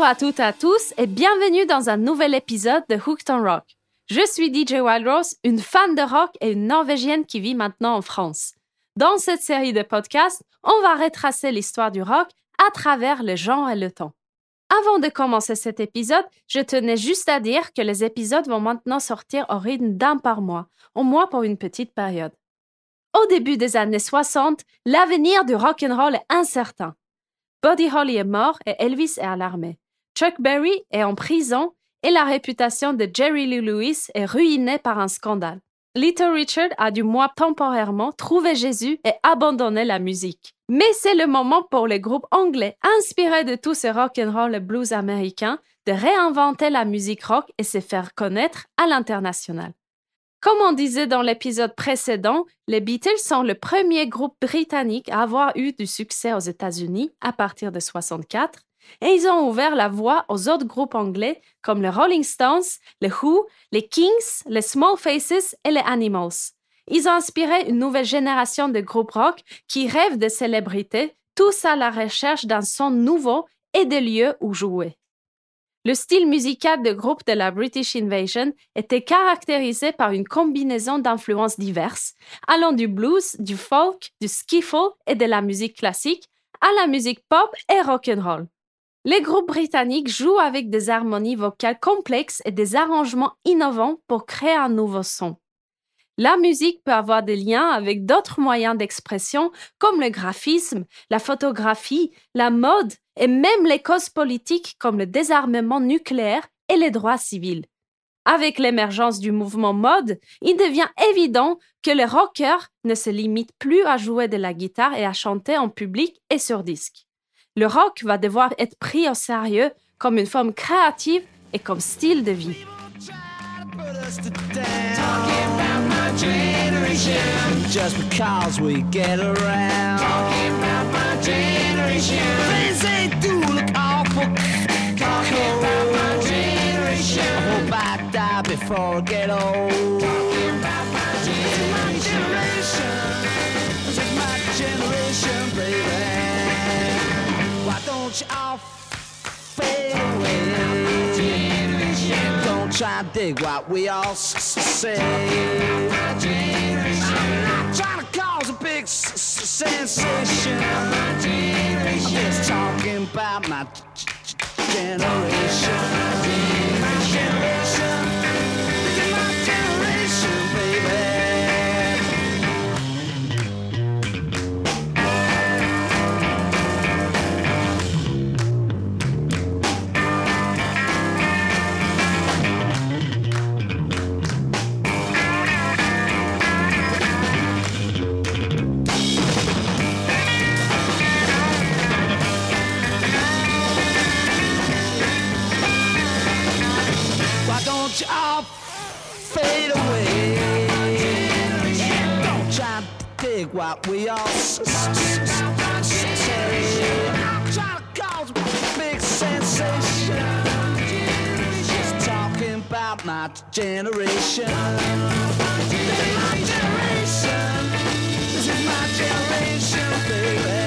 Bonjour à toutes et à tous et bienvenue dans un nouvel épisode de Hooked on Rock. Je suis DJ Wild Rose, une fan de rock et une Norvégienne qui vit maintenant en France. Dans cette série de podcasts, on va retracer l'histoire du rock à travers le genre et le temps. Avant de commencer cet épisode, je tenais juste à dire que les épisodes vont maintenant sortir au rythme d'un par mois, au moins pour une petite période. Au début des années 60, l'avenir du rock'n'roll est incertain. Buddy Holly est mort et Elvis est à l'armée. Chuck Berry est en prison et la réputation de Jerry Lee Lewis est ruinée par un scandale. Little Richard a du moins temporairement trouvé Jésus et abandonné la musique. Mais c'est le moment pour les groupes anglais, inspirés de tout ce rock'n'roll et blues américain, de réinventer la musique rock et se faire connaître à l'international. Comme on disait dans l'épisode précédent, les Beatles sont le premier groupe britannique à avoir eu du succès aux États-Unis à partir de 64 et ils ont ouvert la voie aux autres groupes anglais comme les Rolling Stones, les Who, les Kings, les Small Faces et les Animals. Ils ont inspiré une nouvelle génération de groupes rock qui rêvent de célébrités, tous à la recherche d'un son nouveau et de lieux où jouer. Le style musical de groupe de la British Invasion était caractérisé par une combinaison d'influences diverses, allant du blues, du folk, du skiffle et de la musique classique à la musique pop et rock'n'roll. Les groupes britanniques jouent avec des harmonies vocales complexes et des arrangements innovants pour créer un nouveau son. La musique peut avoir des liens avec d'autres moyens d'expression comme le graphisme, la photographie, la mode et même les causes politiques comme le désarmement nucléaire et les droits civils. Avec l'émergence du mouvement mode, il devient évident que les rockers ne se limitent plus à jouer de la guitare et à chanter en public et sur disque. Le rock va devoir être pris au sérieux comme une forme créative et comme style de vie. All fade away? Don't try to dig what we all say. Trying to cause a big sensation. I'm just talking about my generation. What we all to cause a big sensation. Just talking about my generation. This is my generation. This is my generation, baby.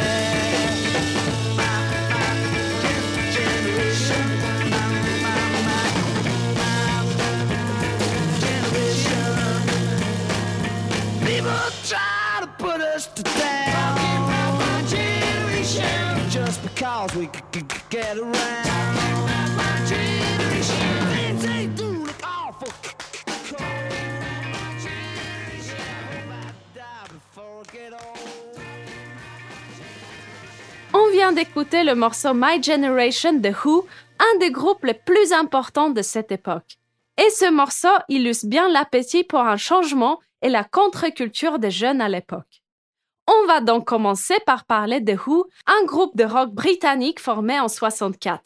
On vient d'écouter le morceau My Generation de Who, un des groupes les plus importants de cette époque. Et ce morceau illustre bien l'appétit pour un changement et la contre-culture des jeunes à l'époque. On va donc commencer par parler de Who, un groupe de rock britannique formé en 64.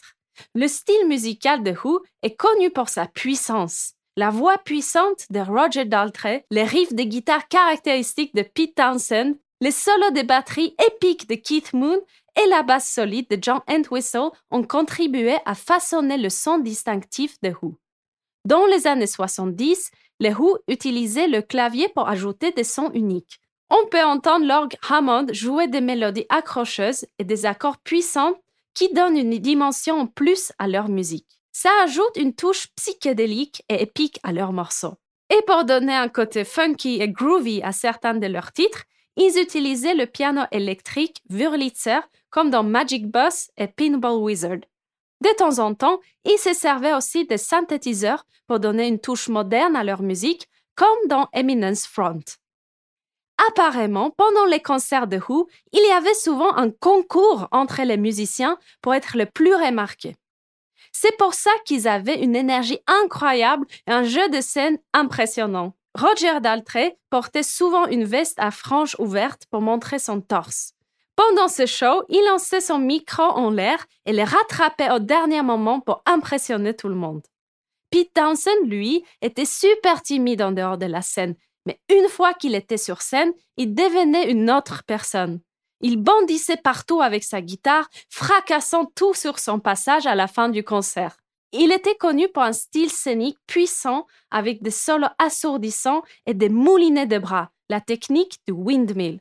Le style musical de Who est connu pour sa puissance. La voix puissante de Roger Daltrey, les riffs de guitare caractéristiques de Pete Townsend, les solos de batterie épiques de Keith Moon et la basse solide de John Entwistle ont contribué à façonner le son distinctif de Who. Dans les années 70, les Who utilisaient le clavier pour ajouter des sons uniques. On peut entendre l'orgue Hammond jouer des mélodies accrocheuses et des accords puissants qui donne une dimension en plus à leur musique. Ça ajoute une touche psychédélique et épique à leurs morceaux. Et pour donner un côté funky et groovy à certains de leurs titres, ils utilisaient le piano électrique Wurlitzer comme dans Magic Boss et Pinball Wizard. De temps en temps, ils se servaient aussi des synthétiseurs pour donner une touche moderne à leur musique, comme dans Eminence Front. Apparemment, pendant les concerts de Who, il y avait souvent un concours entre les musiciens pour être le plus remarqué. C'est pour ça qu'ils avaient une énergie incroyable et un jeu de scène impressionnant. Roger Daltrey portait souvent une veste à franges ouvertes pour montrer son torse. Pendant ce show, il lançait son micro en l'air et les rattrapait au dernier moment pour impressionner tout le monde. Pete Townsend, lui, était super timide en dehors de la scène, mais une fois qu'il était sur scène, il devenait une autre personne. Il bondissait partout avec sa guitare, fracassant tout sur son passage à la fin du concert. Il était connu pour un style scénique puissant avec des solos assourdissants et des moulinets de bras, la technique du windmill.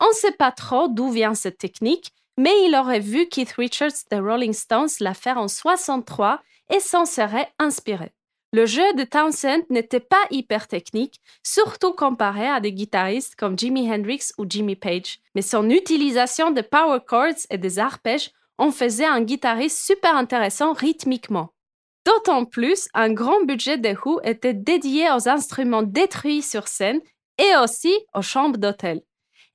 On ne sait pas trop d'où vient cette technique, mais il aurait vu Keith Richards de Rolling Stones la faire en 63 et s'en serait inspiré. Le jeu de Townsend n'était pas hyper technique, surtout comparé à des guitaristes comme Jimi Hendrix ou Jimmy Page, mais son utilisation de power chords et des arpèges en faisait un guitariste super intéressant rythmiquement. D'autant plus, un grand budget de Who était dédié aux instruments détruits sur scène et aussi aux chambres d'hôtel.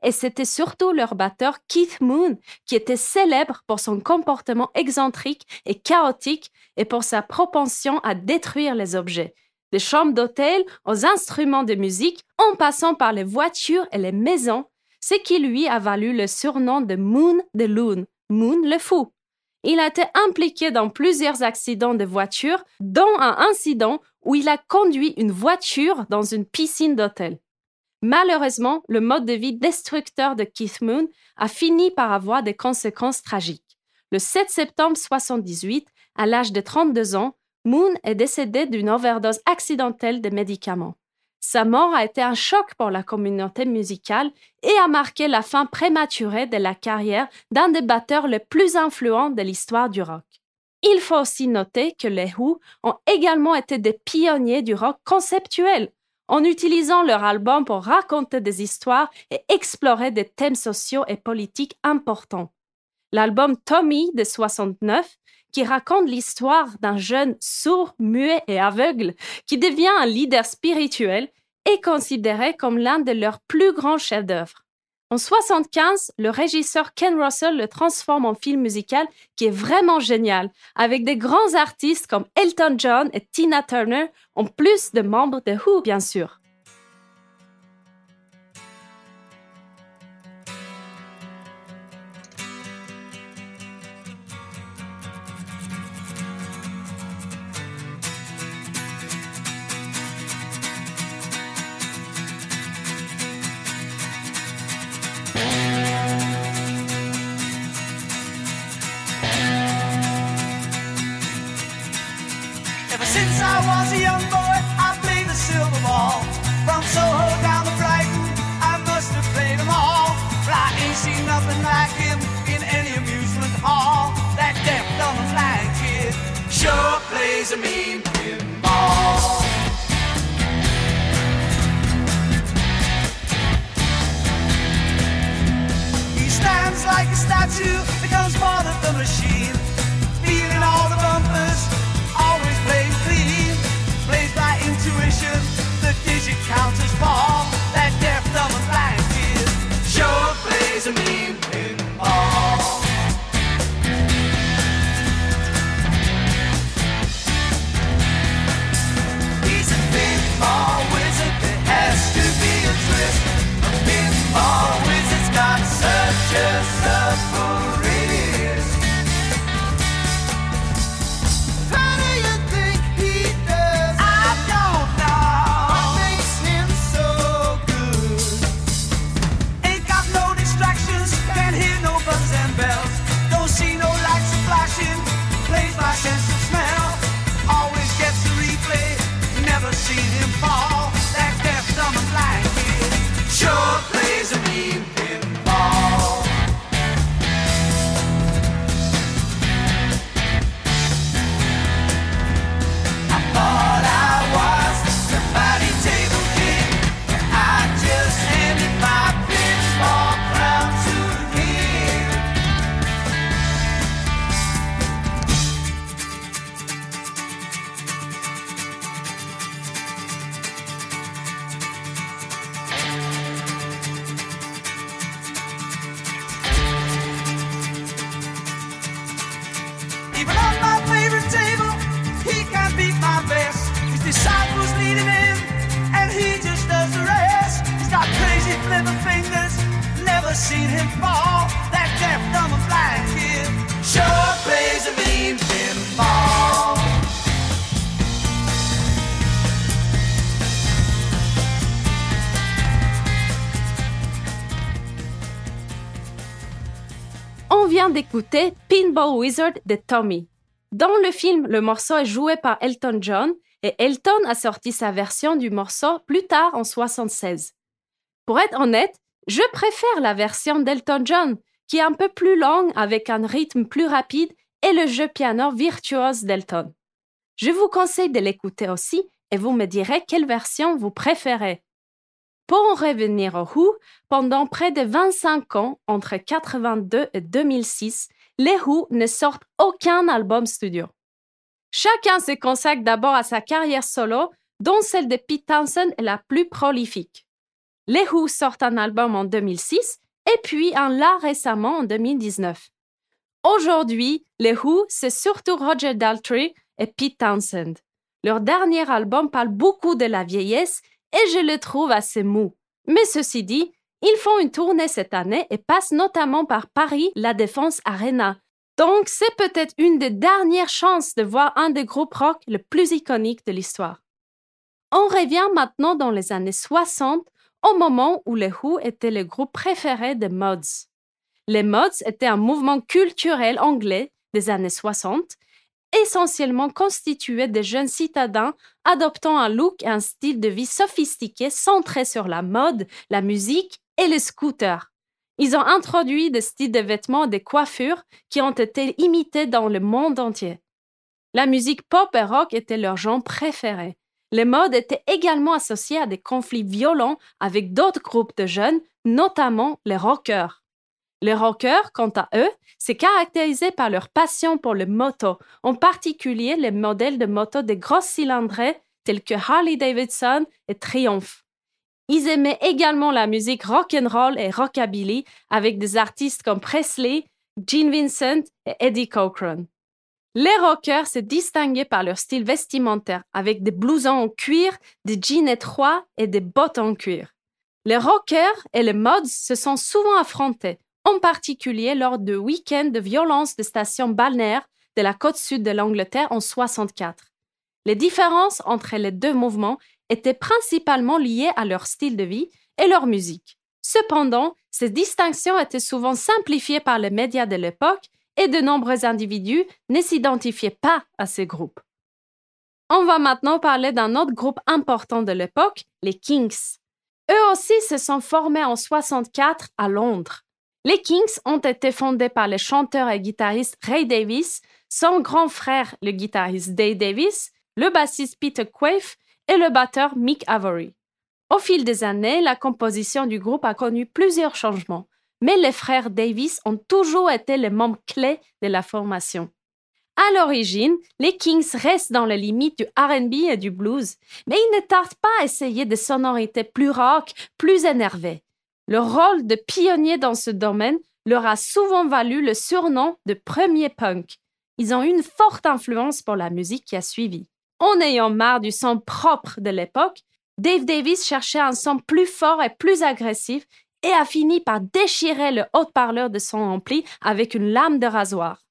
Et c'était surtout leur batteur Keith Moon qui était célèbre pour son comportement excentrique et chaotique et pour sa propension à détruire les objets, des chambres d'hôtel aux instruments de musique en passant par les voitures et les maisons, ce qui lui a valu le surnom de Moon de Loon, Moon le fou. Il a été impliqué dans plusieurs accidents de voiture, dont un incident où il a conduit une voiture dans une piscine d'hôtel. Malheureusement, le mode de vie destructeur de Keith Moon a fini par avoir des conséquences tragiques. Le 7 septembre 1978, à l'âge de 32 ans, Moon est décédé d'une overdose accidentelle de médicaments. Sa mort a été un choc pour la communauté musicale et a marqué la fin prématurée de la carrière d'un des batteurs les plus influents de l'histoire du rock. Il faut aussi noter que les Who ont également été des pionniers du rock conceptuel, en utilisant leur album pour raconter des histoires et explorer des thèmes sociaux et politiques importants. L'album Tommy de 69 qui raconte l'histoire d'un jeune sourd, muet et aveugle qui devient un leader spirituel, est considéré comme l'un de leurs plus grands chefs-d'œuvre. En 1975, le régisseur Ken Russell le transforme en film musical qui est vraiment génial, avec des grands artistes comme Elton John et Tina Turner, en plus de membres de Who, bien sûr. sure plays a mean pinball. He stands like a statue, becomes part of the machine. On vient d'écouter Pinball Wizard de Tommy. Dans le film, le morceau est joué par Elton John et Elton a sorti sa version du morceau plus tard en 76. Pour être honnête, je préfère la version d'Elton John, qui est un peu plus longue avec un rythme plus rapide et le jeu piano virtuose d'Elton. Je vous conseille de l'écouter aussi et vous me direz quelle version vous préférez. Pour en revenir au Who, pendant près de 25 ans, entre 82 et 2006, les Who ne sortent aucun album studio. Chacun se consacre d'abord à sa carrière solo, dont celle de Pete Townsend est la plus prolifique. Les Who sortent un album en 2006 et puis un là récemment en 2019. Aujourd'hui, les Who, c'est surtout Roger Daltrey et Pete Townsend. Leur dernier album parle beaucoup de la vieillesse et je le trouve assez mou. Mais ceci dit, ils font une tournée cette année et passent notamment par Paris, la Défense Arena. Donc c'est peut-être une des dernières chances de voir un des groupes rock le plus iconique de l'histoire. On revient maintenant dans les années 60 au moment où les Who étaient le groupe préféré des Mods. Les Mods étaient un mouvement culturel anglais des années 60, essentiellement constitué de jeunes citadins adoptant un look et un style de vie sophistiqué centré sur la mode, la musique et les scooters. Ils ont introduit des styles de vêtements et de coiffures qui ont été imités dans le monde entier. La musique pop et rock était leur genre préféré. Les modes étaient également associés à des conflits violents avec d'autres groupes de jeunes, notamment les rockers. Les rockers, quant à eux, se caractérisaient par leur passion pour les motos, en particulier les modèles de motos de grosses cylindrées tels que Harley Davidson et Triumph. Ils aimaient également la musique rock and roll et rockabilly avec des artistes comme Presley, Gene Vincent et Eddie Cochran. Les rockers se distinguaient par leur style vestimentaire, avec des blousons en cuir, des jeans étroits et des bottes en cuir. Les rockers et les mods se sont souvent affrontés, en particulier lors de week-ends de violence de stations balnéaires de la côte sud de l'Angleterre en 64. Les différences entre les deux mouvements étaient principalement liées à leur style de vie et leur musique. Cependant, ces distinctions étaient souvent simplifiées par les médias de l'époque et de nombreux individus ne s'identifiaient pas à ces groupes. On va maintenant parler d'un autre groupe important de l'époque, les Kings. Eux aussi se sont formés en 64 à Londres. Les Kings ont été fondés par le chanteur et guitariste Ray Davis, son grand frère, le guitariste Dave Davis, le bassiste Peter Quaife et le batteur Mick Avery. Au fil des années, la composition du groupe a connu plusieurs changements mais les frères Davis ont toujours été les membres clés de la formation. À l'origine, les Kings restent dans les limites du RB et du blues, mais ils ne tardent pas à essayer des sonorités plus rock, plus énervées. Leur rôle de pionnier dans ce domaine leur a souvent valu le surnom de premier punk. Ils ont eu une forte influence pour la musique qui a suivi. En ayant marre du son propre de l'époque, Dave Davis cherchait un son plus fort et plus agressif et a fini par déchirer le haut-parleur de son ampli avec une lame de rasoir.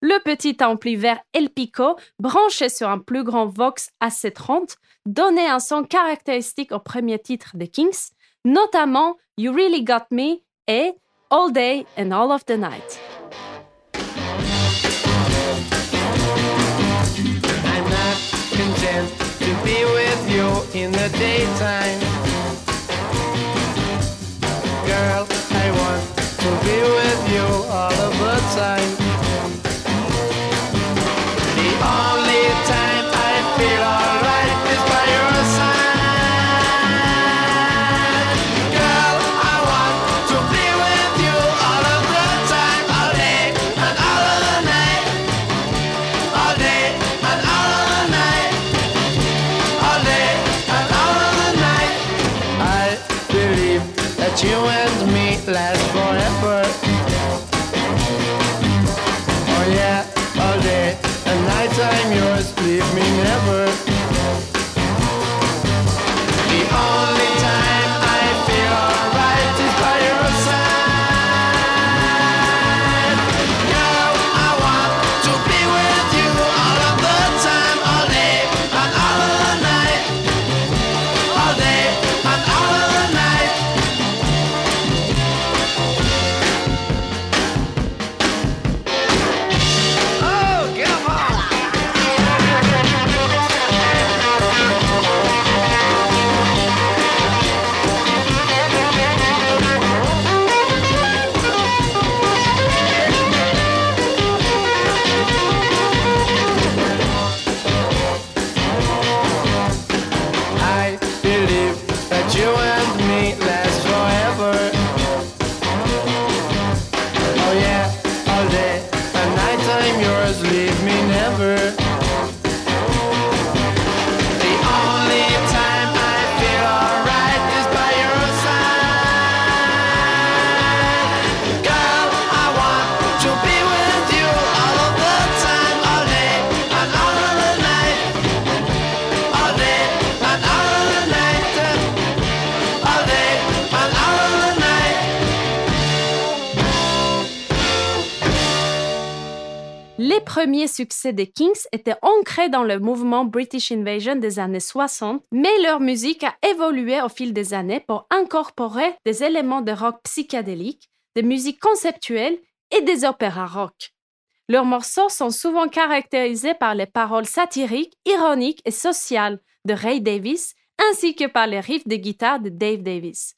Le petit ampli vert El Pico, branché sur un plus grand Vox AC30, donnait un son caractéristique au premier titre des Kings, notamment You Really Got Me et All Day and All of the Night. I'm not content to be with you in the daytime. girl. I want to be with you all of the time. The flash. Premiers succès des Kings étaient ancrés dans le mouvement British Invasion des années 60, mais leur musique a évolué au fil des années pour incorporer des éléments de rock psychédélique, des musiques conceptuelles et des opéras rock. Leurs morceaux sont souvent caractérisés par les paroles satiriques, ironiques et sociales de Ray Davis, ainsi que par les riffs de guitare de Dave Davis.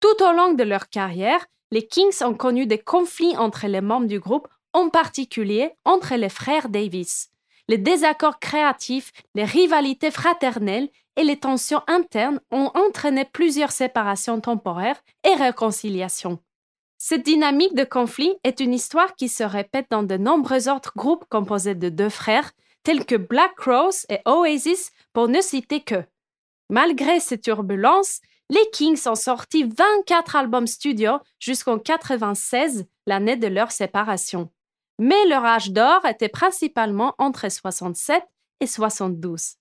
Tout au long de leur carrière, les Kings ont connu des conflits entre les membres du groupe, en particulier entre les frères Davis. Les désaccords créatifs, les rivalités fraternelles et les tensions internes ont entraîné plusieurs séparations temporaires et réconciliations. Cette dynamique de conflit est une histoire qui se répète dans de nombreux autres groupes composés de deux frères, tels que Black Crowes et Oasis, pour ne citer que. Malgré ces turbulences, les Kings ont sorti 24 albums studio jusqu'en 96, l'année de leur séparation. Mais leur âge d'or était principalement entre 67 et 72.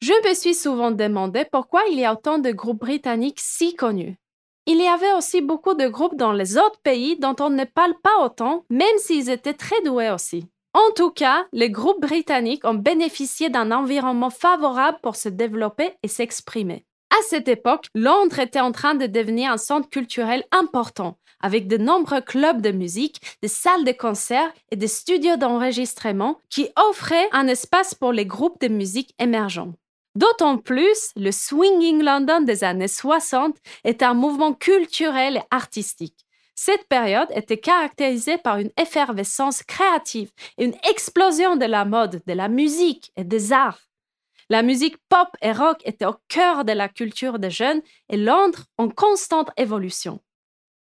Je me suis souvent demandé pourquoi il y a autant de groupes britanniques si connus. Il y avait aussi beaucoup de groupes dans les autres pays dont on ne parle pas autant, même s'ils étaient très doués aussi. En tout cas, les groupes britanniques ont bénéficié d'un environnement favorable pour se développer et s'exprimer. À cette époque, Londres était en train de devenir un centre culturel important, avec de nombreux clubs de musique, des salles de concert et des studios d'enregistrement qui offraient un espace pour les groupes de musique émergents. D'autant plus, le Swinging London des années 60 est un mouvement culturel et artistique. Cette période était caractérisée par une effervescence créative et une explosion de la mode, de la musique et des arts. La musique pop et rock était au cœur de la culture des jeunes et Londres en constante évolution.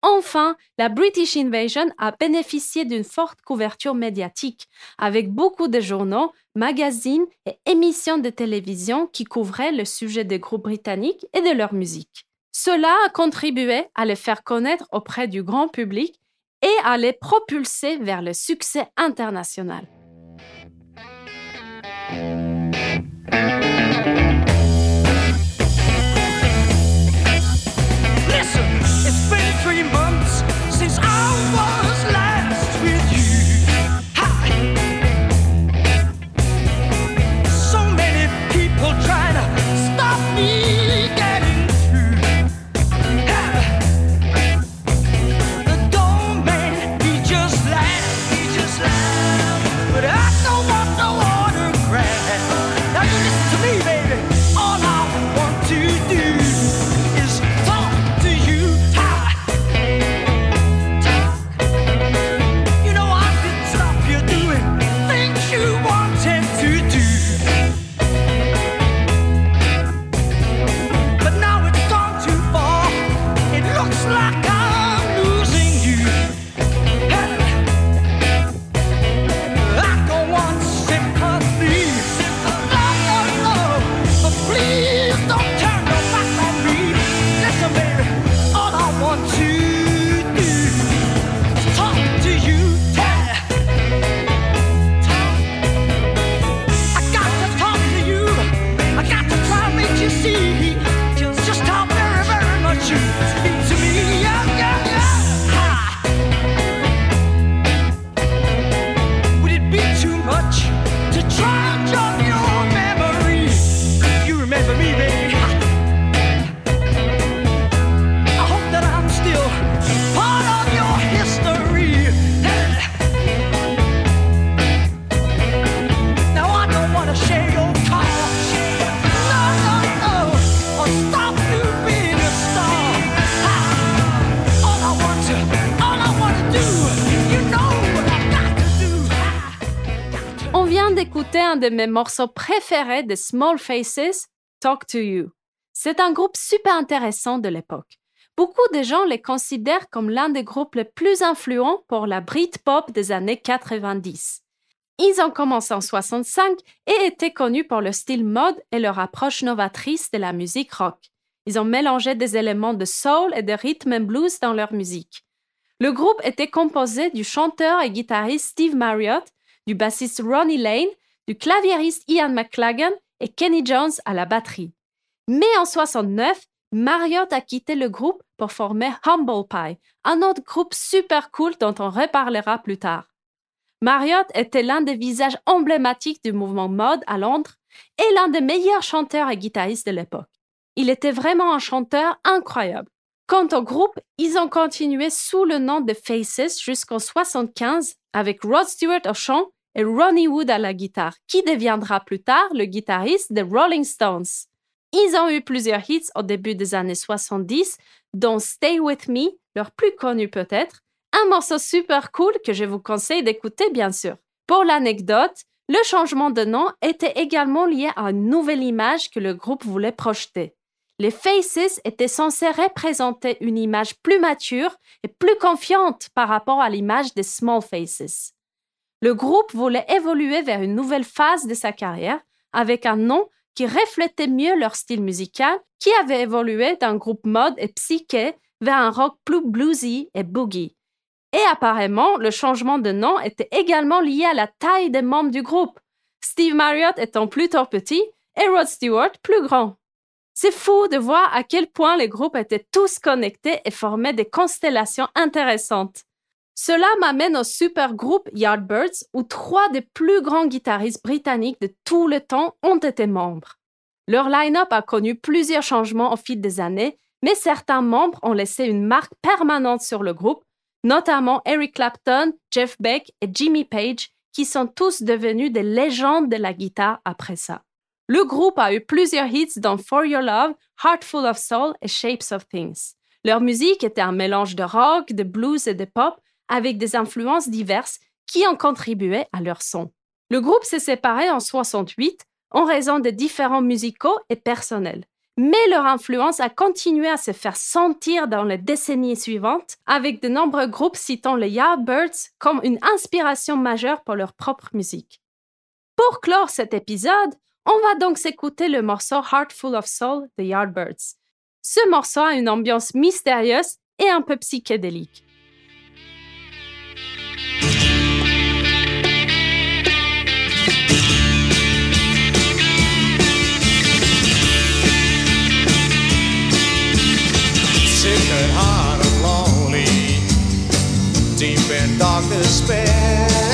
Enfin, la British Invasion a bénéficié d'une forte couverture médiatique, avec beaucoup de journaux, magazines et émissions de télévision qui couvraient le sujet des groupes britanniques et de leur musique. Cela a contribué à les faire connaître auprès du grand public et à les propulser vers le succès international. De mes morceaux préférés de Small Faces, Talk to You. C'est un groupe super intéressant de l'époque. Beaucoup de gens les considèrent comme l'un des groupes les plus influents pour la Britpop des années 90. Ils ont commencé en 65 et étaient connus pour leur style mode et leur approche novatrice de la musique rock. Ils ont mélangé des éléments de soul et de rhythm and blues dans leur musique. Le groupe était composé du chanteur et guitariste Steve Marriott, du bassiste Ronnie Lane du claviériste Ian McLagan et Kenny Jones à la batterie. Mais en 69, Marriott a quitté le groupe pour former Humble Pie, un autre groupe super cool dont on reparlera plus tard. Marriott était l'un des visages emblématiques du mouvement mode à Londres et l'un des meilleurs chanteurs et guitaristes de l'époque. Il était vraiment un chanteur incroyable. Quant au groupe, ils ont continué sous le nom de Faces jusqu'en 75 avec Rod Stewart au chant et Ronnie Wood à la guitare, qui deviendra plus tard le guitariste des Rolling Stones? Ils ont eu plusieurs hits au début des années 70, dont Stay With Me, leur plus connu peut-être, un morceau super cool que je vous conseille d'écouter bien sûr. Pour l'anecdote, le changement de nom était également lié à une nouvelle image que le groupe voulait projeter. Les Faces étaient censés représenter une image plus mature et plus confiante par rapport à l'image des Small Faces. Le groupe voulait évoluer vers une nouvelle phase de sa carrière avec un nom qui reflétait mieux leur style musical qui avait évolué d'un groupe mode et psyché vers un rock plus bluesy et boogie. Et apparemment, le changement de nom était également lié à la taille des membres du groupe, Steve Marriott étant plutôt petit et Rod Stewart plus grand. C'est fou de voir à quel point les groupes étaient tous connectés et formaient des constellations intéressantes. Cela m'amène au super groupe Yardbirds où trois des plus grands guitaristes britanniques de tout le temps ont été membres. Leur line-up a connu plusieurs changements au fil des années, mais certains membres ont laissé une marque permanente sur le groupe, notamment Eric Clapton, Jeff Beck et Jimmy Page, qui sont tous devenus des légendes de la guitare après ça. Le groupe a eu plusieurs hits dans For Your Love, Heart Full of Soul et Shapes of Things. Leur musique était un mélange de rock, de blues et de pop avec des influences diverses qui ont contribué à leur son. Le groupe s'est séparé en 68 en raison de différents musicaux et personnels. Mais leur influence a continué à se faire sentir dans les décennies suivantes, avec de nombreux groupes citant les Yardbirds comme une inspiration majeure pour leur propre musique. Pour clore cet épisode, on va donc s'écouter le morceau Heart Full of Soul de Yardbirds. Ce morceau a une ambiance mystérieuse et un peu psychédélique. Dark despair.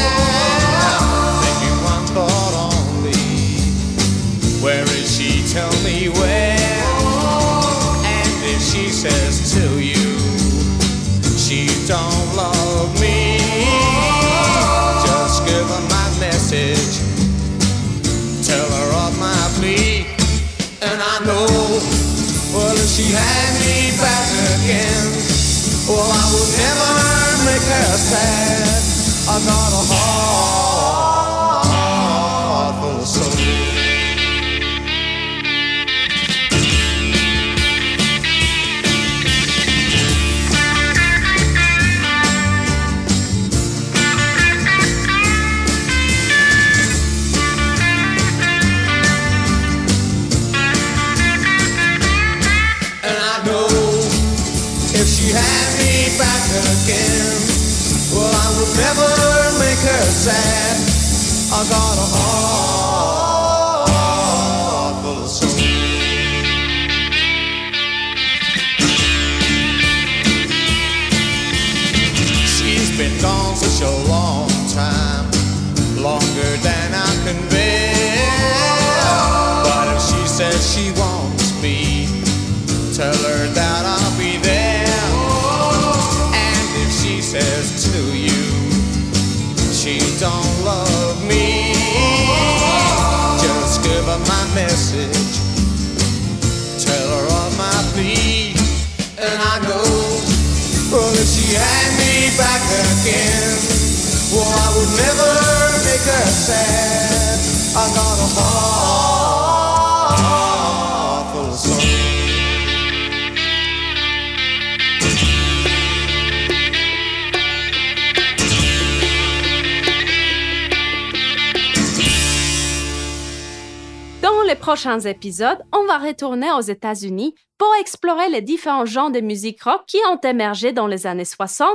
Prochains épisodes, on va retourner aux États-Unis pour explorer les différents genres de musique rock qui ont émergé dans les années 60,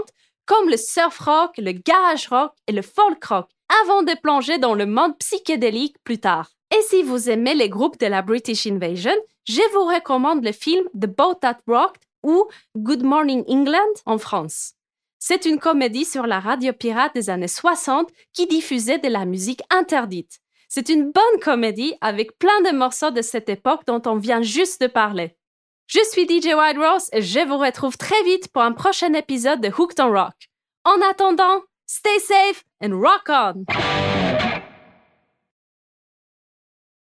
comme le surf rock, le garage rock et le folk rock, avant de plonger dans le monde psychédélique plus tard. Et si vous aimez les groupes de la British Invasion, je vous recommande le film The Boat That Rocked ou Good Morning England en France. C'est une comédie sur la radio pirate des années 60 qui diffusait de la musique interdite. C'est une bonne comédie avec plein de morceaux de cette époque dont on vient juste de parler. Je suis DJ Wild Rose et je vous retrouve très vite pour un prochain épisode de Hooked on Rock. En attendant, stay safe and rock on!